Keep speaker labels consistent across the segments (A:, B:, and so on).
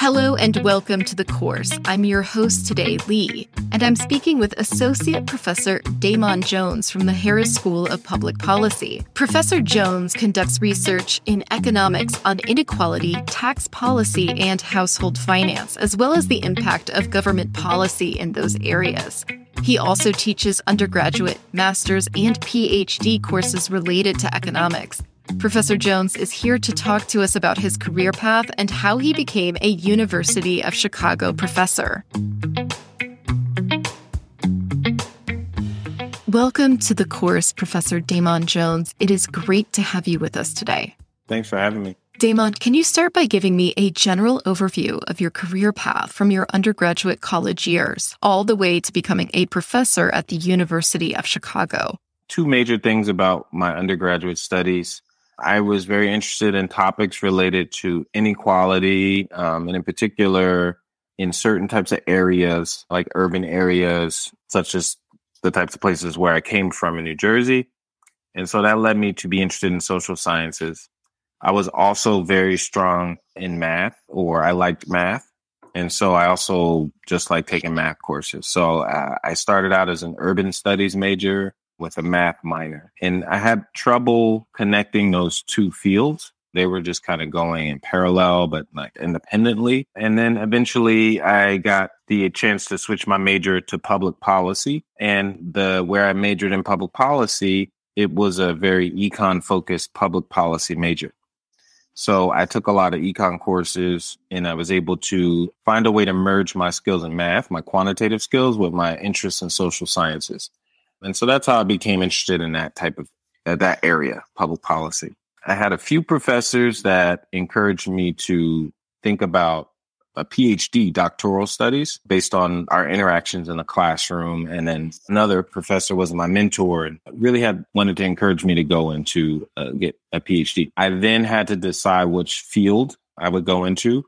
A: Hello and welcome to the course. I'm your host today, Lee, and I'm speaking with Associate Professor Damon Jones from the Harris School of Public Policy. Professor Jones conducts research in economics on inequality, tax policy, and household finance, as well as the impact of government policy in those areas. He also teaches undergraduate, master's, and PhD courses related to economics Professor Jones is here to talk to us about his career path and how he became a University of Chicago professor. Welcome to the course, Professor Damon Jones. It is great to have you with us today.
B: Thanks for having me.
A: Damon, can you start by giving me a general overview of your career path from your undergraduate college years all the way to becoming a professor at the University of Chicago?
B: Two major things about my undergraduate studies. I was very interested in topics related to inequality, um, and in particular, in certain types of areas, like urban areas, such as the types of places where I came from in New Jersey. And so that led me to be interested in social sciences. I was also very strong in math, or I liked math. And so I also just like taking math courses. So uh, I started out as an urban studies major with a math minor. And I had trouble connecting those two fields. They were just kind of going in parallel, but like independently. And then eventually I got the chance to switch my major to public policy. And the where I majored in public policy, it was a very econ focused public policy major. So I took a lot of econ courses and I was able to find a way to merge my skills in math, my quantitative skills with my interests in social sciences. And so that's how I became interested in that type of uh, that area, public policy. I had a few professors that encouraged me to think about a PhD, doctoral studies, based on our interactions in the classroom. And then another professor was my mentor and really had wanted to encourage me to go into uh, get a PhD. I then had to decide which field I would go into.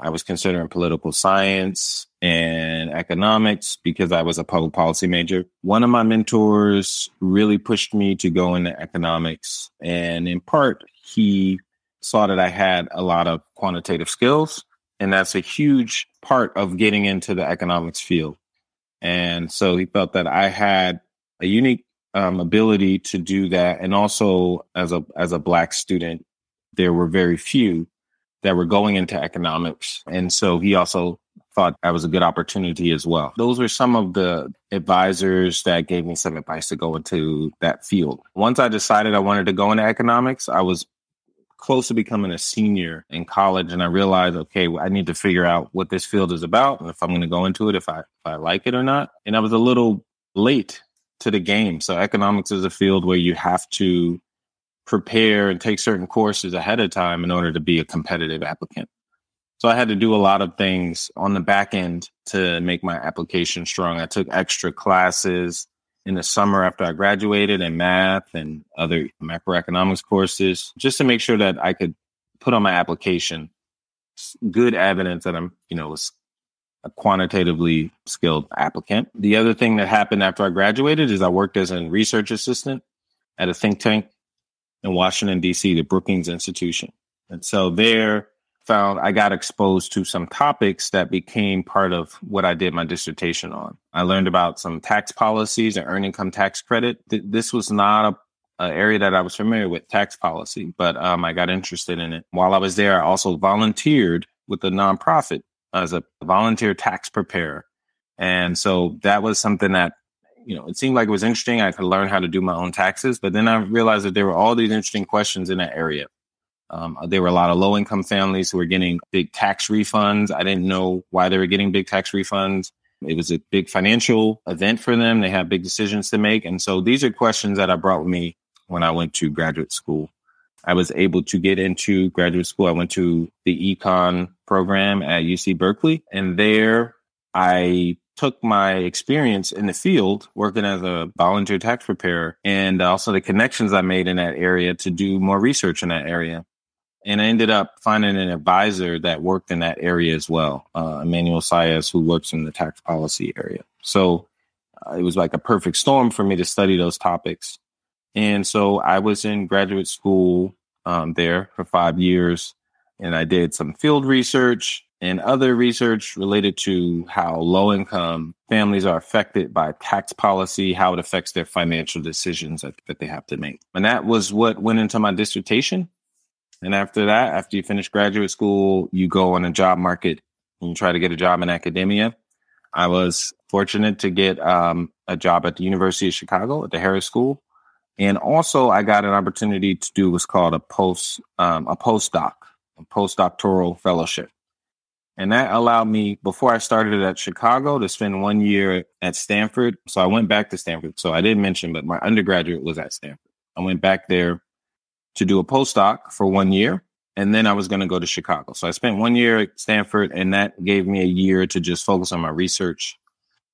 B: I was considering political science and economics because I was a public policy major. One of my mentors really pushed me to go into economics. And in part, he saw that I had a lot of quantitative skills. And that's a huge part of getting into the economics field. And so he felt that I had a unique um, ability to do that. And also as a, as a black student, there were very few that were going into economics. And so he also thought that was a good opportunity as well. Those were some of the advisors that gave me some advice to go into that field. Once I decided I wanted to go into economics, I was close to becoming a senior in college and I realized, okay, I need to figure out what this field is about and if I'm going to go into it, if I, if I like it or not. And I was a little late to the game. So economics is a field where you have to prepare and take certain courses ahead of time in order to be a competitive applicant. So I had to do a lot of things on the back end to make my application strong. I took extra classes in the summer after I graduated in math and other macroeconomics courses just to make sure that I could put on my application good evidence that I'm, you know, a quantitatively skilled applicant. The other thing that happened after I graduated is I worked as a research assistant at a think tank in Washington, D.C., the Brookings Institution. And so there found I got exposed to some topics that became part of what I did my dissertation on. I learned about some tax policies and earned income tax credit. Th- this was not a, area that I was familiar with, tax policy, but um, I got interested in it. While I was there, I also volunteered with a nonprofit as a volunteer tax preparer. And so that was something that you know, it seemed like it was interesting. I could learn how to do my own taxes, but then I realized that there were all these interesting questions in that area. Um, there were a lot of low income families who were getting big tax refunds. I didn't know why they were getting big tax refunds. It was a big financial event for them. They had big decisions to make. And so these are questions that I brought with me when I went to graduate school. I was able to get into graduate school. I went to the econ program at UC Berkeley and there I took my experience in the field working as a volunteer tax preparer and also the connections I made in that area to do more research in that area. And I ended up finding an advisor that worked in that area as well, uh, Emmanuel Saez, who works in the tax policy area. So uh, it was like a perfect storm for me to study those topics. And so I was in graduate school um, there for five years and I did some field research and other research related to how low income families are affected by tax policy, how it affects their financial decisions that, that they have to make. And that was what went into my dissertation. And after that, after you finish graduate school, you go on a job market and you try to get a job in academia. I was fortunate to get um, a job at the University of Chicago at the Harris School. And also I got an opportunity to do what's called a post, um, a postdoc, a postdoctoral fellowship. And that allowed me, before I started at Chicago, to spend one year at Stanford. So I went back to Stanford. So I didn't mention, but my undergraduate was at Stanford. I went back there to do a postdoc for one year. And then I was going to go to Chicago. So I spent one year at Stanford, and that gave me a year to just focus on my research.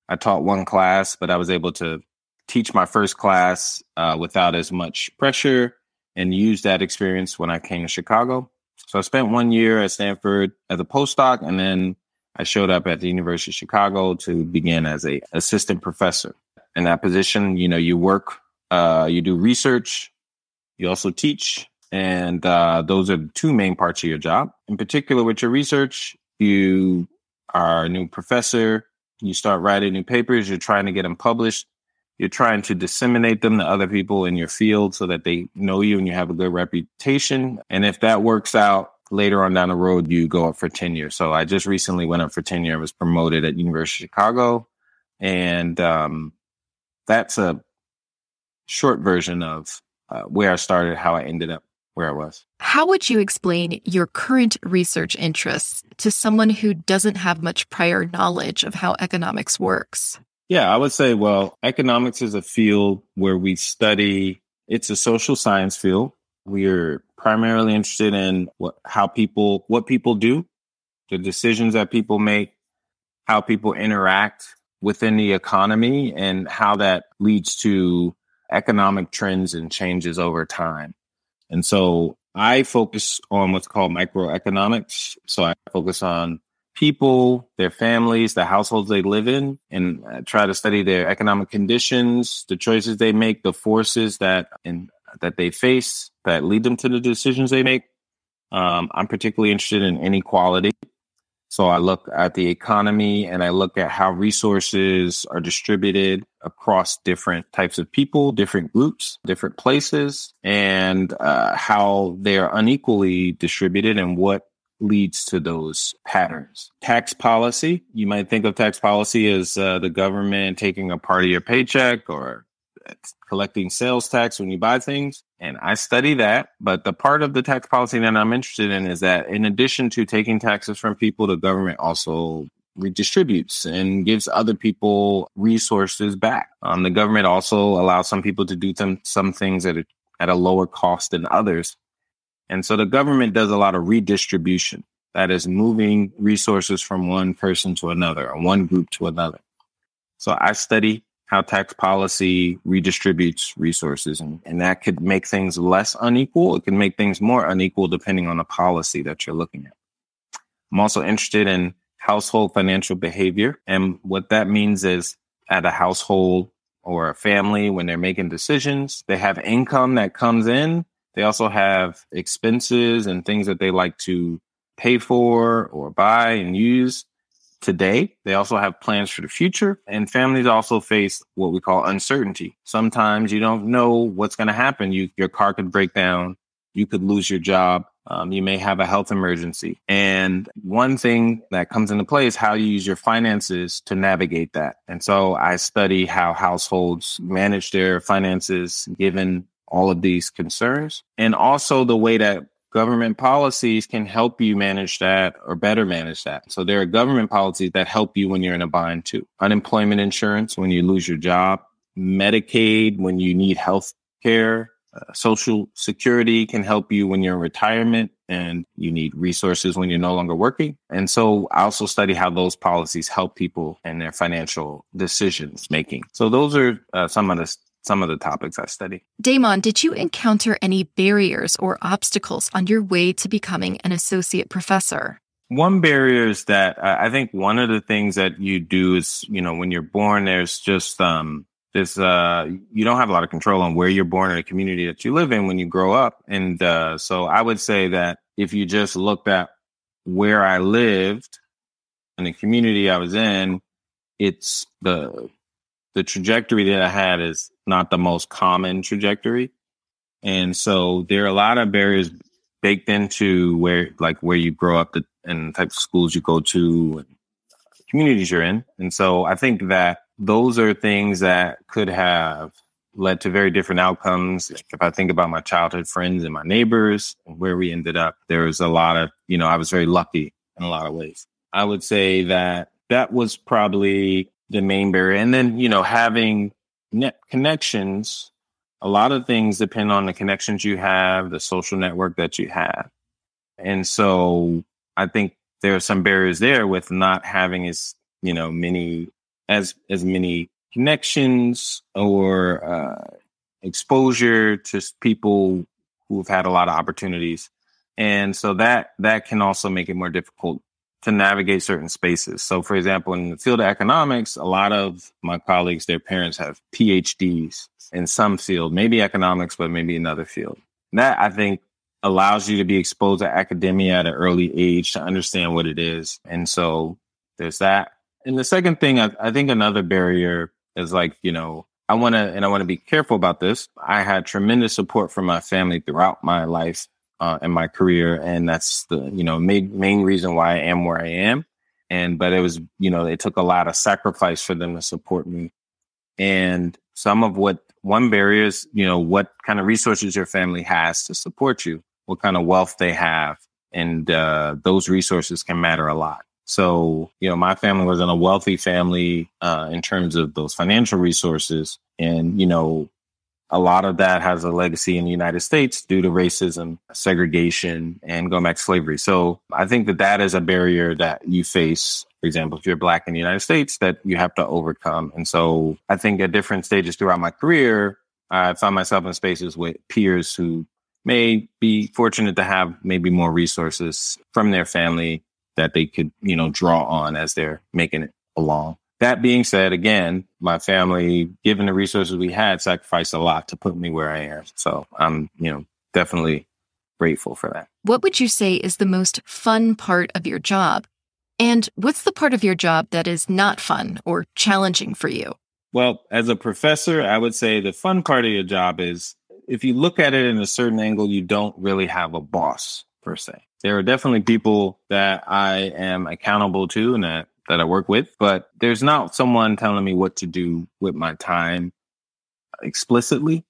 B: I taught one class, but I was able to teach my first class uh, without as much pressure and use that experience when I came to Chicago. So I spent one year at Stanford as a postdoc, and then I showed up at the University of Chicago to begin as a assistant professor. In that position, you know, you work, uh, you do research, you also teach, and uh, those are the two main parts of your job. In particular, with your research, you are a new professor. You start writing new papers. You're trying to get them published. You're trying to disseminate them to other people in your field so that they know you and you have a good reputation. And if that works out later on down the road, you go up for tenure. So I just recently went up for tenure. I was promoted at University of Chicago. And um, that's a short version of uh, where I started, how I ended up where I was.
A: How would you explain your current research interests to someone who doesn't have much prior knowledge of how economics works?
B: Yeah, I would say, well, economics is a field where we study, it's a social science field. We're primarily interested in what, how people, what people do, the decisions that people make, how people interact within the economy and how that leads to economic trends and changes over time. And so I focus on what's called microeconomics. So I focus on people, their families, the households they live in, and uh, try to study their economic conditions, the choices they make, the forces that in, that they face that lead them to the decisions they make. Um, I'm particularly interested in inequality. So I look at the economy and I look at how resources are distributed across different types of people, different groups, different places, and uh, how they are unequally distributed and what leads to those patterns. Tax policy, you might think of tax policy as uh, the government taking a part of your paycheck or collecting sales tax when you buy things. And I study that. But the part of the tax policy that I'm interested in is that in addition to taking taxes from people, the government also redistributes and gives other people resources back. Um, the government also allows some people to do some, some things at a, at a lower cost than others. And so the government does a lot of redistribution. That is moving resources from one person to another or one group to another. So I study how tax policy redistributes resources and, and that could make things less unequal. It can make things more unequal depending on the policy that you're looking at. I'm also interested in household financial behavior. And what that means is at a household or a family, when they're making decisions, they have income that comes in they also have expenses and things that they like to pay for or buy and use today. They also have plans for the future. And families also face what we call uncertainty. Sometimes you don't know what's going to happen. You, your car could break down. You could lose your job. Um, you may have a health emergency. And one thing that comes into play is how you use your finances to navigate that. And so I study how households manage their finances given all of these concerns and also the way that government policies can help you manage that or better manage that. So there are government policies that help you when you're in a bind too. Unemployment insurance when you lose your job, Medicaid when you need health care, uh, social security can help you when you're in retirement and you need resources when you're no longer working. And so I also study how those policies help people and their financial decisions making. So those are uh, some of the some of the topics I study.
A: Damon, did you encounter any barriers or obstacles on your way to becoming an associate professor?
B: One barrier is that uh, I think one of the things that you do is, you know, when you're born, there's just um, this, uh, you don't have a lot of control on where you're born in the community that you live in when you grow up. And uh, so I would say that if you just looked at where I lived and the community I was in, it's the the trajectory that I had is not the most common trajectory. And so there are a lot of barriers baked into where like where you grow up and types of schools you go to and communities you're in. And so I think that those are things that could have led to very different outcomes. If I think about my childhood friends and my neighbors where we ended up, there was a lot of, you know, I was very lucky in a lot of ways. I would say that that was probably the main barrier. And then, you know, having net connections, a lot of things depend on the connections you have, the social network that you have. And so I think there are some barriers there with not having as, you know, many as as many connections or uh, exposure to people who've had a lot of opportunities. And so that that can also make it more difficult to navigate certain spaces. So, for example, in the field of economics, a lot of my colleagues, their parents have PhDs in some field, maybe economics, but maybe another field. That I think allows you to be exposed to academia at an early age to understand what it is. And so there's that. And the second thing, I, I think another barrier is like, you know, I want to, and I want to be careful about this. I had tremendous support from my family throughout my life uh, in my career, and that's the you know main main reason why I am where I am. And but it was you know it took a lot of sacrifice for them to support me, and some of what one barrier is you know what kind of resources your family has to support you, what kind of wealth they have, and uh, those resources can matter a lot. So, you know, my family was in a wealthy family uh, in terms of those financial resources. And, you know, a lot of that has a legacy in the United States due to racism, segregation, and going back to slavery. So I think that that is a barrier that you face. For example, if you're black in the United States, that you have to overcome. And so I think at different stages throughout my career, I found myself in spaces with peers who may be fortunate to have maybe more resources from their family that they could, you know, draw on as they're making it along. That being said, again, my family, given the resources we had, sacrificed a lot to put me where I am. So I'm, you know, definitely grateful for that.
A: What would you say is the most fun part of your job? And what's the part of your job that is not fun or challenging for you?
B: Well, as a professor, I would say the fun part of your job is if you look at it in a certain angle, you don't really have a boss per se. There are definitely people that I am accountable to and that that I work with, but there's not someone telling me what to do with my time explicitly.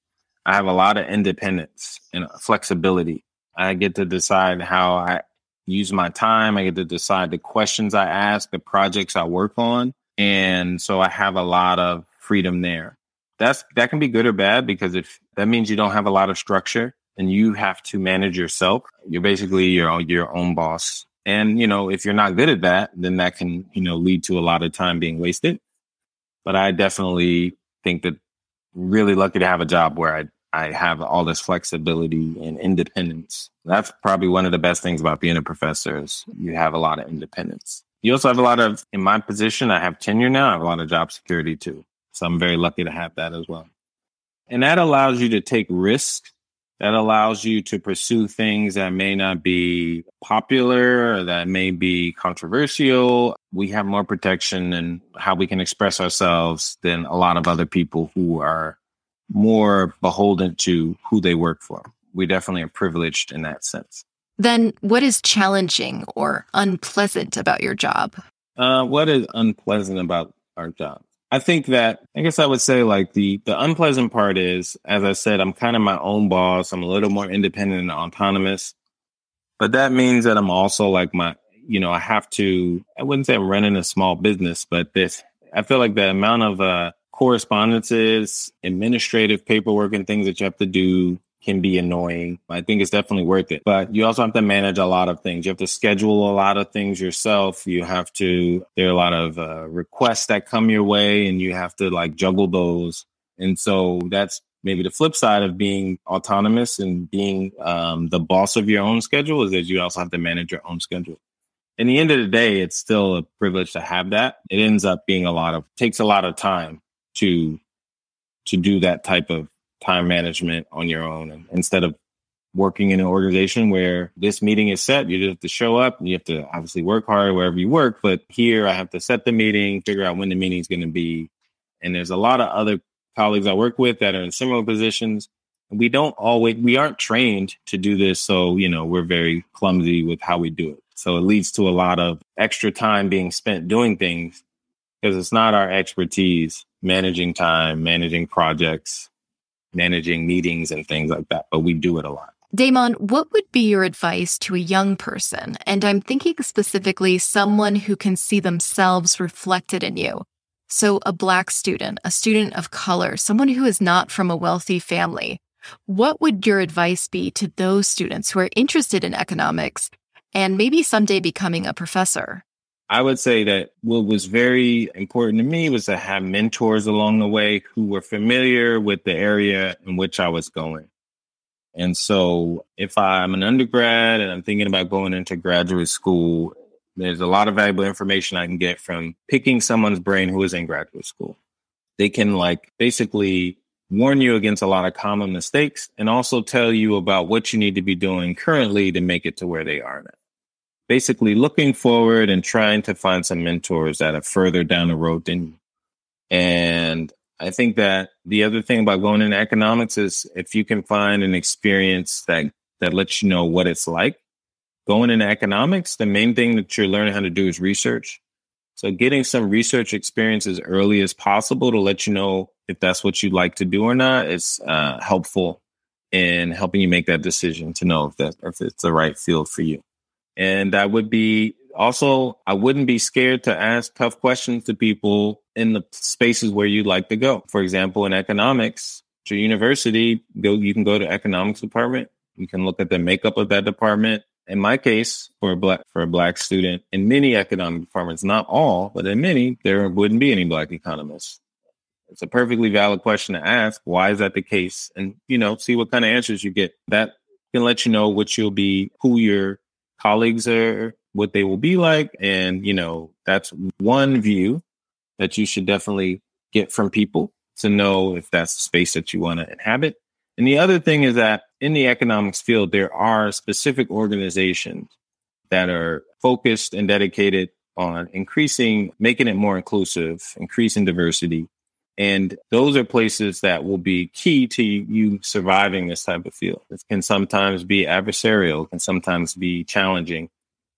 B: I have a lot of independence and flexibility. I get to decide how I use my time. I get to decide the questions I ask, the projects I work on. And so I have a lot of freedom there. That's that can be good or bad because if that means you don't have a lot of structure and you have to manage yourself, you're basically your your own boss and, you know, if you're not good at that, then that can, you know, lead to a lot of time being wasted. But I definitely think that really lucky to have a job where I, I have all this flexibility and independence. That's probably one of the best things about being a professor is you have a lot of independence. You also have a lot of, in my position, I have tenure now. I have a lot of job security too. So I'm very lucky to have that as well. And that allows you to take risks that allows you to pursue things that may not be popular or that may be controversial. We have more protection in how we can express ourselves than a lot of other people who are more beholden to who they work for. We definitely are privileged in that sense.
A: Then, what is challenging or unpleasant about your job?
B: Uh, what is unpleasant about our job? I think that I guess I would say like the the unpleasant part is, as I said, I'm kind of my own boss. I'm a little more independent and autonomous, but that means that I'm also like my, you know, I have to. I wouldn't say I'm running a small business, but this I feel like the amount of uh, correspondences, administrative paperwork, and things that you have to do can be annoying. I think it's definitely worth it. But you also have to manage a lot of things. You have to schedule a lot of things yourself. You have to, there are a lot of uh, requests that come your way and you have to like juggle those. And so that's maybe the flip side of being autonomous and being um, the boss of your own schedule is that you also have to manage your own schedule. In the end of the day, it's still a privilege to have that. It ends up being a lot of, takes a lot of time to, to do that type of time management on your own and instead of working in an organization where this meeting is set. You just have to show up. You have to obviously work hard wherever you work. But here I have to set the meeting, figure out when the meeting is going to be. And there's a lot of other colleagues I work with that are in similar positions. We don't always, we aren't trained to do this. So, you know, we're very clumsy with how we do it. So it leads to a lot of extra time being spent doing things because it's not our expertise managing time, managing projects, managing meetings and things like that. But we do it a lot.
A: Damon, what would be your advice to a young person? And I'm thinking specifically someone who can see themselves reflected in you. So, a Black student, a student of color, someone who is not from a wealthy family. What would your advice be to those students who are interested in economics and maybe someday becoming a professor?
B: I would say that what was very important to me was to have mentors along the way who were familiar with the area in which I was going. And so if I'm an undergrad and I'm thinking about going into graduate school, there's a lot of valuable information I can get from picking someone's brain who is in graduate school. They can like basically warn you against a lot of common mistakes and also tell you about what you need to be doing currently to make it to where they are now basically looking forward and trying to find some mentors that are further down the road than you. And I think that the other thing about going into economics is if you can find an experience that that lets you know what it's like going into economics, the main thing that you're learning how to do is research. So getting some research experience as early as possible to let you know if that's what you'd like to do or not is uh, helpful in helping you make that decision to know if that if it's the right field for you. And I would be also, I wouldn't be scared to ask tough questions to people in the spaces where you'd like to go. For example, in economics, your university, go, you can go to economics department. You can look at the makeup of that department. In my case, for a black, for a black student in many economic departments, not all, but in many, there wouldn't be any black economists. It's a perfectly valid question to ask. Why is that the case? And, you know, see what kind of answers you get. That can let you know what you'll be, who you're colleagues are, what they will be like. And, you know, that's one view that you should definitely get from people to know if that's the space that you want to inhabit. And the other thing is that in the economics field, there are specific organizations that are focused and dedicated on increasing, making it more inclusive, increasing diversity. And those are places that will be key to you surviving this type of field. It can sometimes be adversarial, can sometimes be challenging.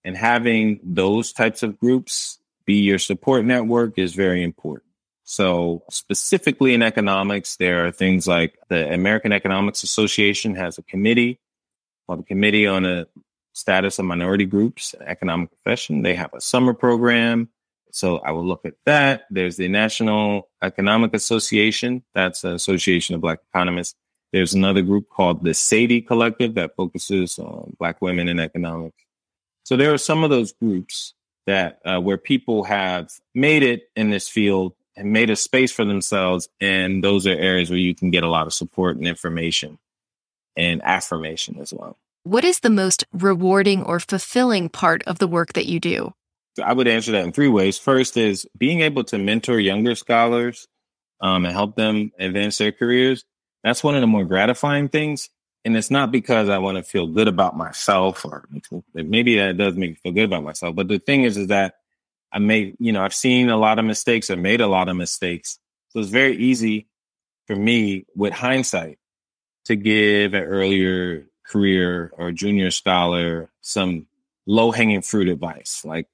B: And having those types of groups be your support network is very important. So specifically in economics, there are things like the American Economics Association has a committee called the Committee on the Status of Minority Groups, Economic Profession. They have a summer program so I will look at that. There's the National Economic Association. That's an association of Black economists. There's another group called the Sadie Collective that focuses on Black women in economics. So there are some of those groups that uh, where people have made it in this field and made a space for themselves. And those are areas where you can get a lot of support and information and affirmation as well.
A: What is the most rewarding or fulfilling part of the work that you do?
B: I would answer that in three ways. First is being able to mentor younger scholars um, and help them advance their careers. That's one of the more gratifying things. And it's not because I want to feel good about myself or maybe that does make me feel good about myself. But the thing is, is that I made, you know, I've seen a lot of mistakes. I've made a lot of mistakes. So it's very easy for me with hindsight to give an earlier career or junior scholar some low hanging fruit advice. Like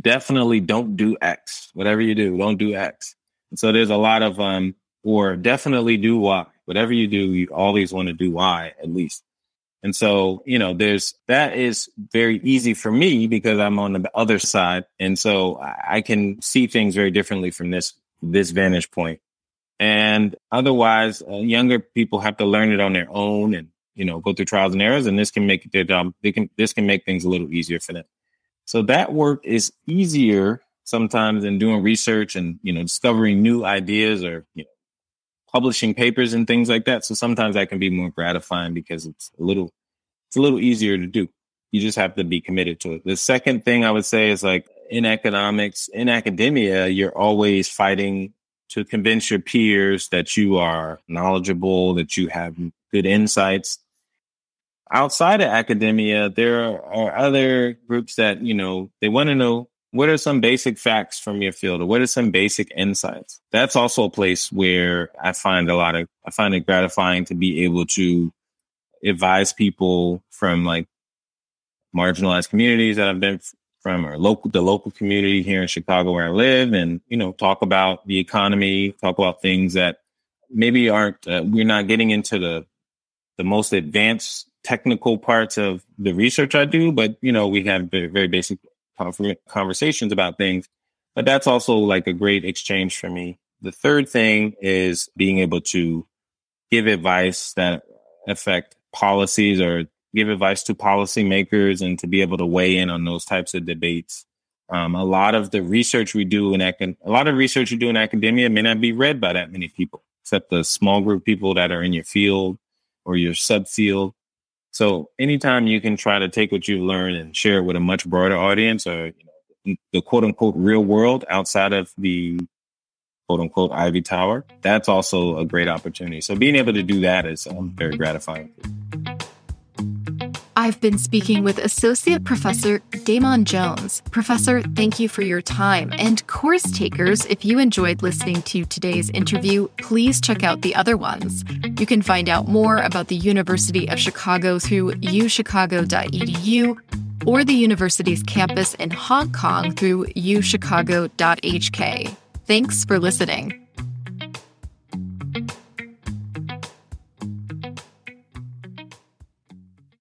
B: definitely don't do X. Whatever you do, don't do X. And so there's a lot of um, or definitely do Y. Whatever you do, you always want to do Y at least. And so, you know, there's that is very easy for me because I'm on the other side. And so I can see things very differently from this, this vantage point. And otherwise, uh, younger people have to learn it on their own and, you know, go through trials and errors. And this can make their job, they can, this can make things a little easier for them. So that work is easier sometimes than doing research and, you know, discovering new ideas or, you know, publishing papers and things like that. So sometimes that can be more gratifying because it's a little, it's a little easier to do. You just have to be committed to it. The second thing I would say is like in economics, in academia, you're always fighting to convince your peers that you are knowledgeable, that you have good insights. Outside of academia, there are other groups that, you know, they want to know what are some basic facts from your field or what are some basic insights? That's also a place where I find a lot of, I find it gratifying to be able to advise people from like marginalized communities that I've been from or local, the local community here in Chicago where I live and, you know, talk about the economy, talk about things that maybe aren't, uh, we're not getting into the, the most advanced technical parts of the research I do, but, you know, we have very, very basic conversations about things. But that's also like a great exchange for me. The third thing is being able to give advice that affect policies or give advice to policymakers and to be able to weigh in on those types of debates. Um, a lot of the research we do in a lot of research you do in academia may not be read by that many people, except the small group of people that are in your field or your subfield. So anytime you can try to take what you've learned and share it with a much broader audience or you know, the quote unquote real world outside of the quote unquote Ivy Tower, that's also a great opportunity. So being able to do that is um, very gratifying.
A: I've been speaking with Associate Professor Damon Jones. Professor, thank you for your time. And course takers, if you enjoyed listening to today's interview, please check out the other ones. You can find out more about the University of Chicago through uchicago.edu or the university's campus in Hong Kong through uchicago.hk. Thanks for listening.